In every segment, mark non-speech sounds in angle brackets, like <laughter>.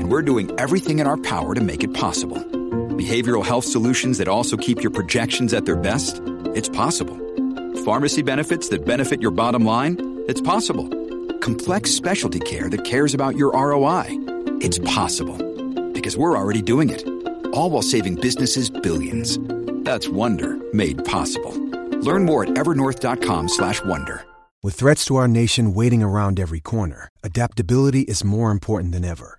and we're doing everything in our power to make it possible. Behavioral health solutions that also keep your projections at their best? It's possible. Pharmacy benefits that benefit your bottom line? It's possible. Complex specialty care that cares about your ROI? It's possible. Because we're already doing it. All while saving businesses billions. That's Wonder made possible. Learn more at evernorth.com/wonder. With threats to our nation waiting around every corner, adaptability is more important than ever.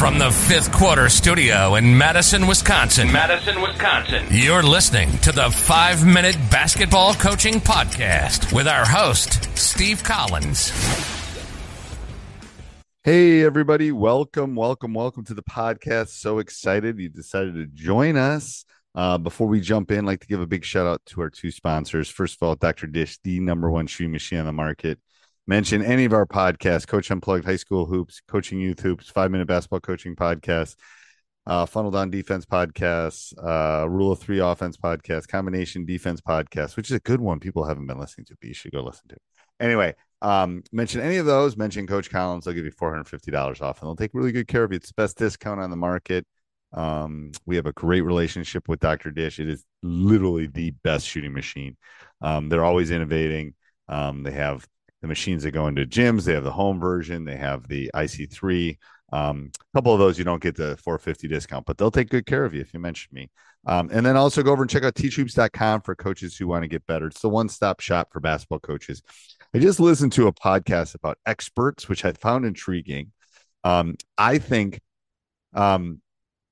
From the fifth quarter studio in Madison, Wisconsin. Madison, Wisconsin. You're listening to the five minute basketball coaching podcast with our host, Steve Collins. Hey, everybody. Welcome, welcome, welcome to the podcast. So excited you decided to join us. Uh, before we jump in, I'd like to give a big shout out to our two sponsors. First of all, Dr. Dish, the number one shooting machine on the market mention any of our podcasts coach unplugged high school hoops coaching youth hoops five minute basketball coaching podcast uh, funnel down defense podcast uh, rule of three offense podcast combination defense podcast which is a good one people haven't been listening to but you should go listen to. Anyway um, mention any of those mention coach collins they'll give you $450 off and they'll take really good care of you. It's the best discount on the market. Um, we have a great relationship with dr dish. It is literally the best shooting machine. Um, they're always innovating. Um, they have the machines that go into gyms. They have the home version. They have the IC3. Um, a couple of those you don't get the 450 discount, but they'll take good care of you if you mention me. Um, and then also go over and check out teachhoops.com for coaches who want to get better. It's the one stop shop for basketball coaches. I just listened to a podcast about experts, which I found intriguing. Um, I think, um,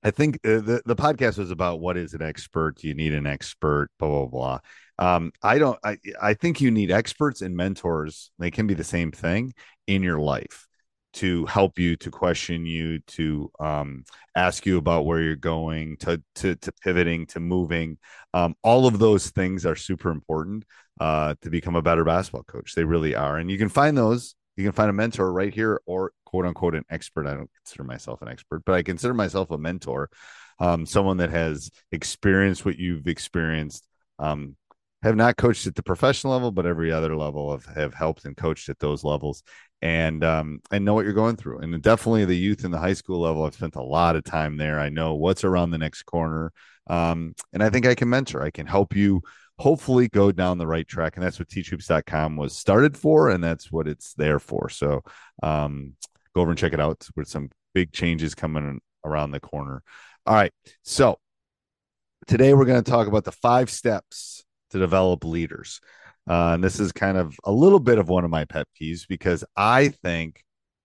I think uh, the, the podcast was about what is an expert? Do you need an expert? Blah, blah, blah um, I don't. I I think you need experts and mentors. They can be the same thing in your life to help you, to question you, to um, ask you about where you're going, to to to pivoting, to moving. Um, all of those things are super important uh, to become a better basketball coach. They really are, and you can find those. You can find a mentor right here, or quote unquote an expert. I don't consider myself an expert, but I consider myself a mentor, um, someone that has experienced what you've experienced. Um, have not coached at the professional level, but every other level of have helped and coached at those levels and um and know what you're going through. And definitely the youth and the high school level, I've spent a lot of time there. I know what's around the next corner. Um, and I think I can mentor, I can help you hopefully go down the right track. And that's what teachhoops.com was started for, and that's what it's there for. So um go over and check it out with some big changes coming around the corner. All right. So today we're going to talk about the five steps to develop leaders. Uh, and this is kind of a little bit of one of my pet peeves because I think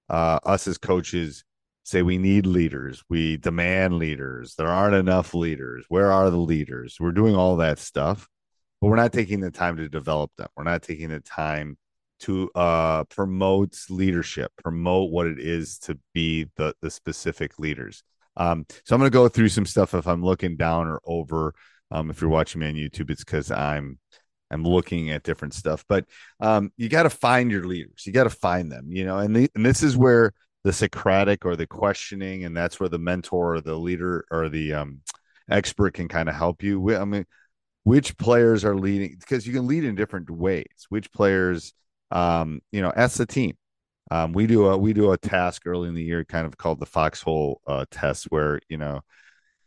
uh, us as coaches say we need leaders, we demand leaders. There aren't enough leaders. Where are the leaders? We're doing all that stuff, but we're not taking the time to develop them. We're not taking the time to uh, promote leadership, promote what it is to be the the specific leaders. Um, so I'm going to go through some stuff if I'm looking down or over um, if you're watching me on YouTube, it's because I'm I'm looking at different stuff. But um, you got to find your leaders. You got to find them. You know, and the, and this is where the Socratic or the questioning, and that's where the mentor or the leader or the um, expert can kind of help you. I mean, which players are leading because you can lead in different ways. Which players, um, you know, as a team. Um, we do a we do a task early in the year, kind of called the foxhole uh, test, where you know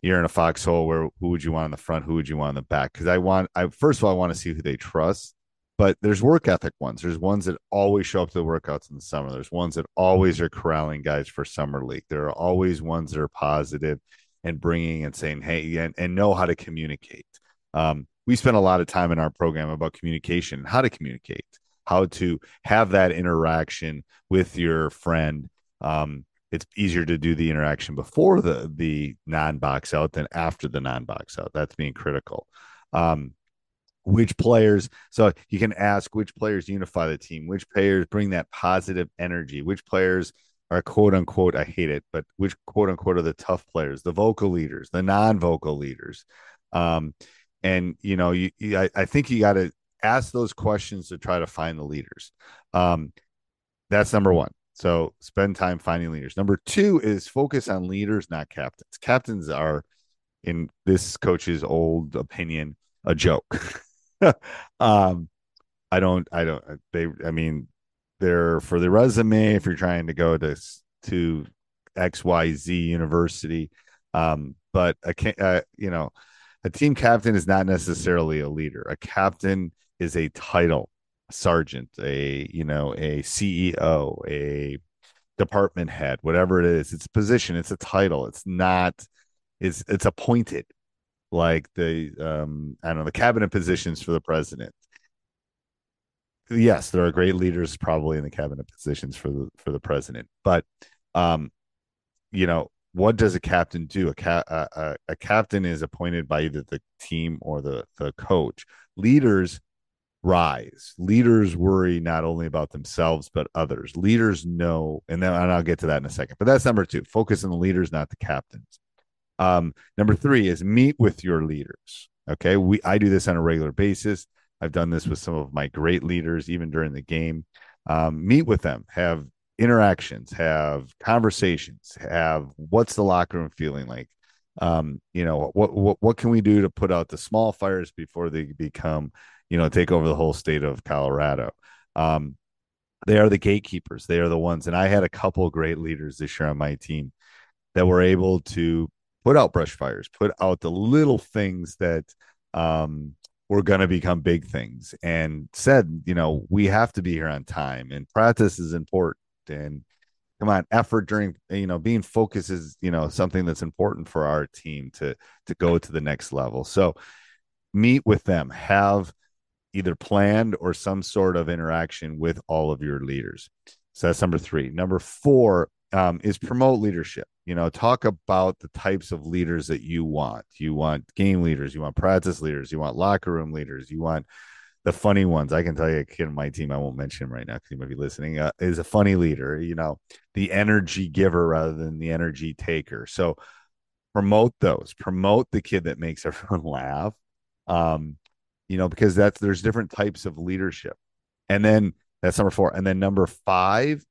you're in a foxhole where who would you want in the front, who would you want in the back? Because I want, I first of all, I want to see who they trust. But there's work ethic ones. There's ones that always show up to the workouts in the summer. There's ones that always are corralling guys for summer league. There are always ones that are positive and bringing and saying, hey, and, and know how to communicate. Um, we spend a lot of time in our program about communication, how to communicate, how to have that interaction with your friend. Um, it's easier to do the interaction before the the non box out than after the non box out. That's being critical. Um, which players so you can ask which players unify the team which players bring that positive energy which players are quote unquote i hate it but which quote unquote are the tough players the vocal leaders the non-vocal leaders um and you know you, you I, I think you got to ask those questions to try to find the leaders. Um that's number one. So spend time finding leaders. Number two is focus on leaders not captains. Captains are in this coach's old opinion a joke. <laughs> Um, I don't, I don't, uh, they, I mean, they're for the resume if you're trying to go to to XYZ university. Um, but a, uh, you know, a team captain is not necessarily a leader. A captain is a title, a sergeant, a you know, a CEO, a department head, whatever it is. It's a position. It's a title. It's not. It's it's appointed like the um I don't know the cabinet positions for the president. Yes, there are great leaders probably in the cabinet positions for the for the president, but um you know what does a captain do? A, ca- a, a captain is appointed by either the team or the the coach. Leaders rise. Leaders worry not only about themselves but others. Leaders know, and then and I'll get to that in a second. But that's number two. Focus on the leaders, not the captains. Um, number three is meet with your leaders. Okay. We I do this on a regular basis. I've done this with some of my great leaders, even during the game. Um, meet with them, have interactions, have conversations, have what's the locker room feeling like? Um, you know, what what what can we do to put out the small fires before they become, you know, take over the whole state of Colorado? Um, they are the gatekeepers. They are the ones. And I had a couple great leaders this year on my team that were able to put out brush fires, put out the little things that um, were going to become big things, and said, you know, we have to be here on time, and practice is important, and come on, effort during, you know, being focused is, you know, something that's important for our team to to go to the next level. So meet with them, have either planned or some sort of interaction with all of your leaders. So that's number three. Number four um, is promote leadership. You know talk about the types of leaders that you want. You want game leaders you want practice leaders you want locker room leaders you want the funny ones. I can tell you a kid on my team i won't mention him right now because he might be listening uh, is a funny leader you know the energy giver rather than the energy taker. So promote those. Promote the kid that makes <laughs> everyone laugh. Um you know because that's there's different types of leadership and then that's number four and then number five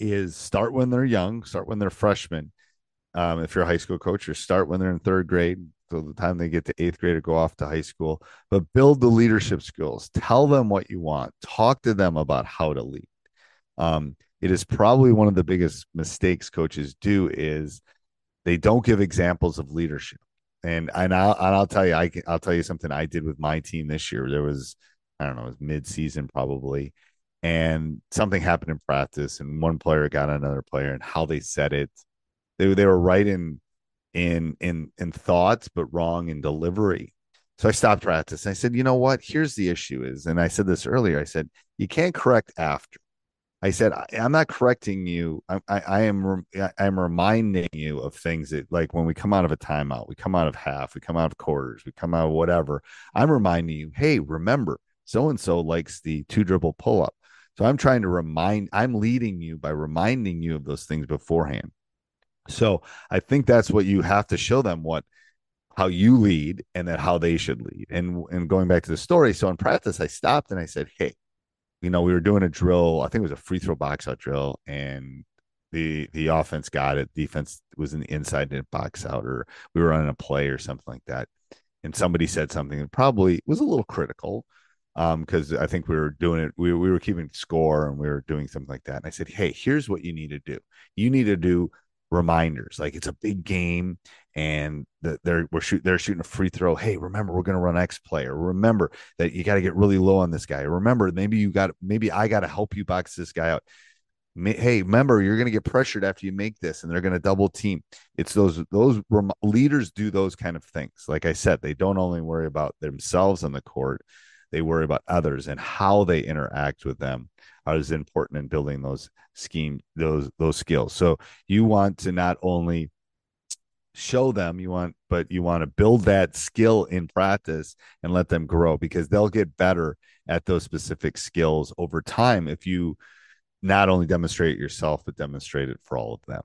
is start when they're young, start when they're freshmen. Um, if you're a high school coach, or start when they're in third grade. So the time they get to eighth grade or go off to high school, but build the leadership skills. Tell them what you want. Talk to them about how to lead. Um, it is probably one of the biggest mistakes coaches do is they don't give examples of leadership. And and I'll and I'll tell you I can, I'll tell you something I did with my team this year. There was I don't know, it was mid season probably, and something happened in practice and one player got another player and how they said it. They, they were right in in in in thoughts but wrong in delivery. So i stopped practice i said you know what? Here's the issue is and i said this earlier i said you can't correct after i said I, am not correcting you I, I, I am i am reminding you of things that like when we come out of a timeout we come out of half we come out of quarters we come out of whatever i'm reminding you hey remember so and so likes the two dribble pull up so I'm trying to remind, I'm leading you by reminding you of those things beforehand. So I think that's what you have to show them what how you lead and then how they should lead. And and going back to the story, so in practice, I stopped and I said, Hey, you know, we were doing a drill, I think it was a free throw box out drill, and the the offense got it. Defense was in the inside and box out, or we were running a play or something like that. And somebody said something that probably was a little critical um because i think we were doing it we, we were keeping score and we were doing something like that and i said hey here's what you need to do you need to do reminders like it's a big game and the, they're we're shoot they're shooting a free throw. Hey remember we're going to run x play or remember that you got to get really low on this guy remember maybe you got maybe i got to help you box this guy out. Hey remember you're going to get pressured after you make this and they're going to double team. It's those those leaders do those kind of things. Like i said they don't only worry about themselves on the court they worry about others and how they interact with them is important in building those schemes those those skills. So you want to not only show them you want but you want to build that skill in practice and let them grow because they'll get better at those specific skills over time if you not only demonstrate it yourself but demonstrate it for all of them.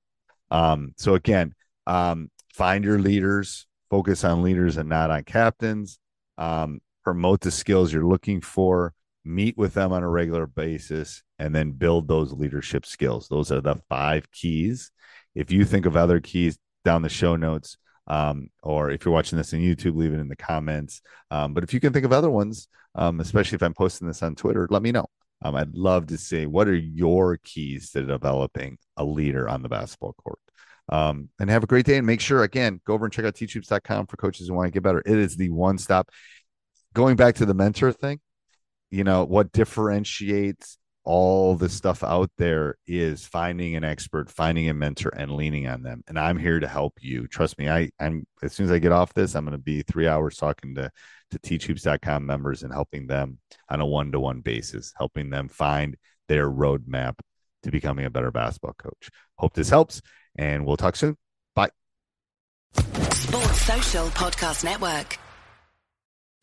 Um, so again um, find your leaders focus on leaders and not on captains. Um, promote the skills you're looking for meet with them on a regular basis and then build those leadership skills those are the five keys if you think of other keys down the show notes. Um, or if you're watching this on YouTube, leave it in the comments. Um, but if you can think of other ones, um, especially if I'm posting this on Twitter, let me know. Um, I'd love to see what are your keys to developing a leader on the basketball court. Um, and have a great day. And make sure, again, go over and check out teachhoops.com for coaches who want to get better. It is the one stop. Going back to the mentor thing, you know, what differentiates all the stuff out there is finding an expert, finding a mentor, and leaning on them. And I'm here to help you. Trust me. I, I'm as soon as I get off this, I'm going to be three hours talking to to teachhoops.com members and helping them on a one to one basis, helping them find their roadmap to becoming a better basketball coach. Hope this helps, and we'll talk soon. Bye. Sports Social Podcast Network.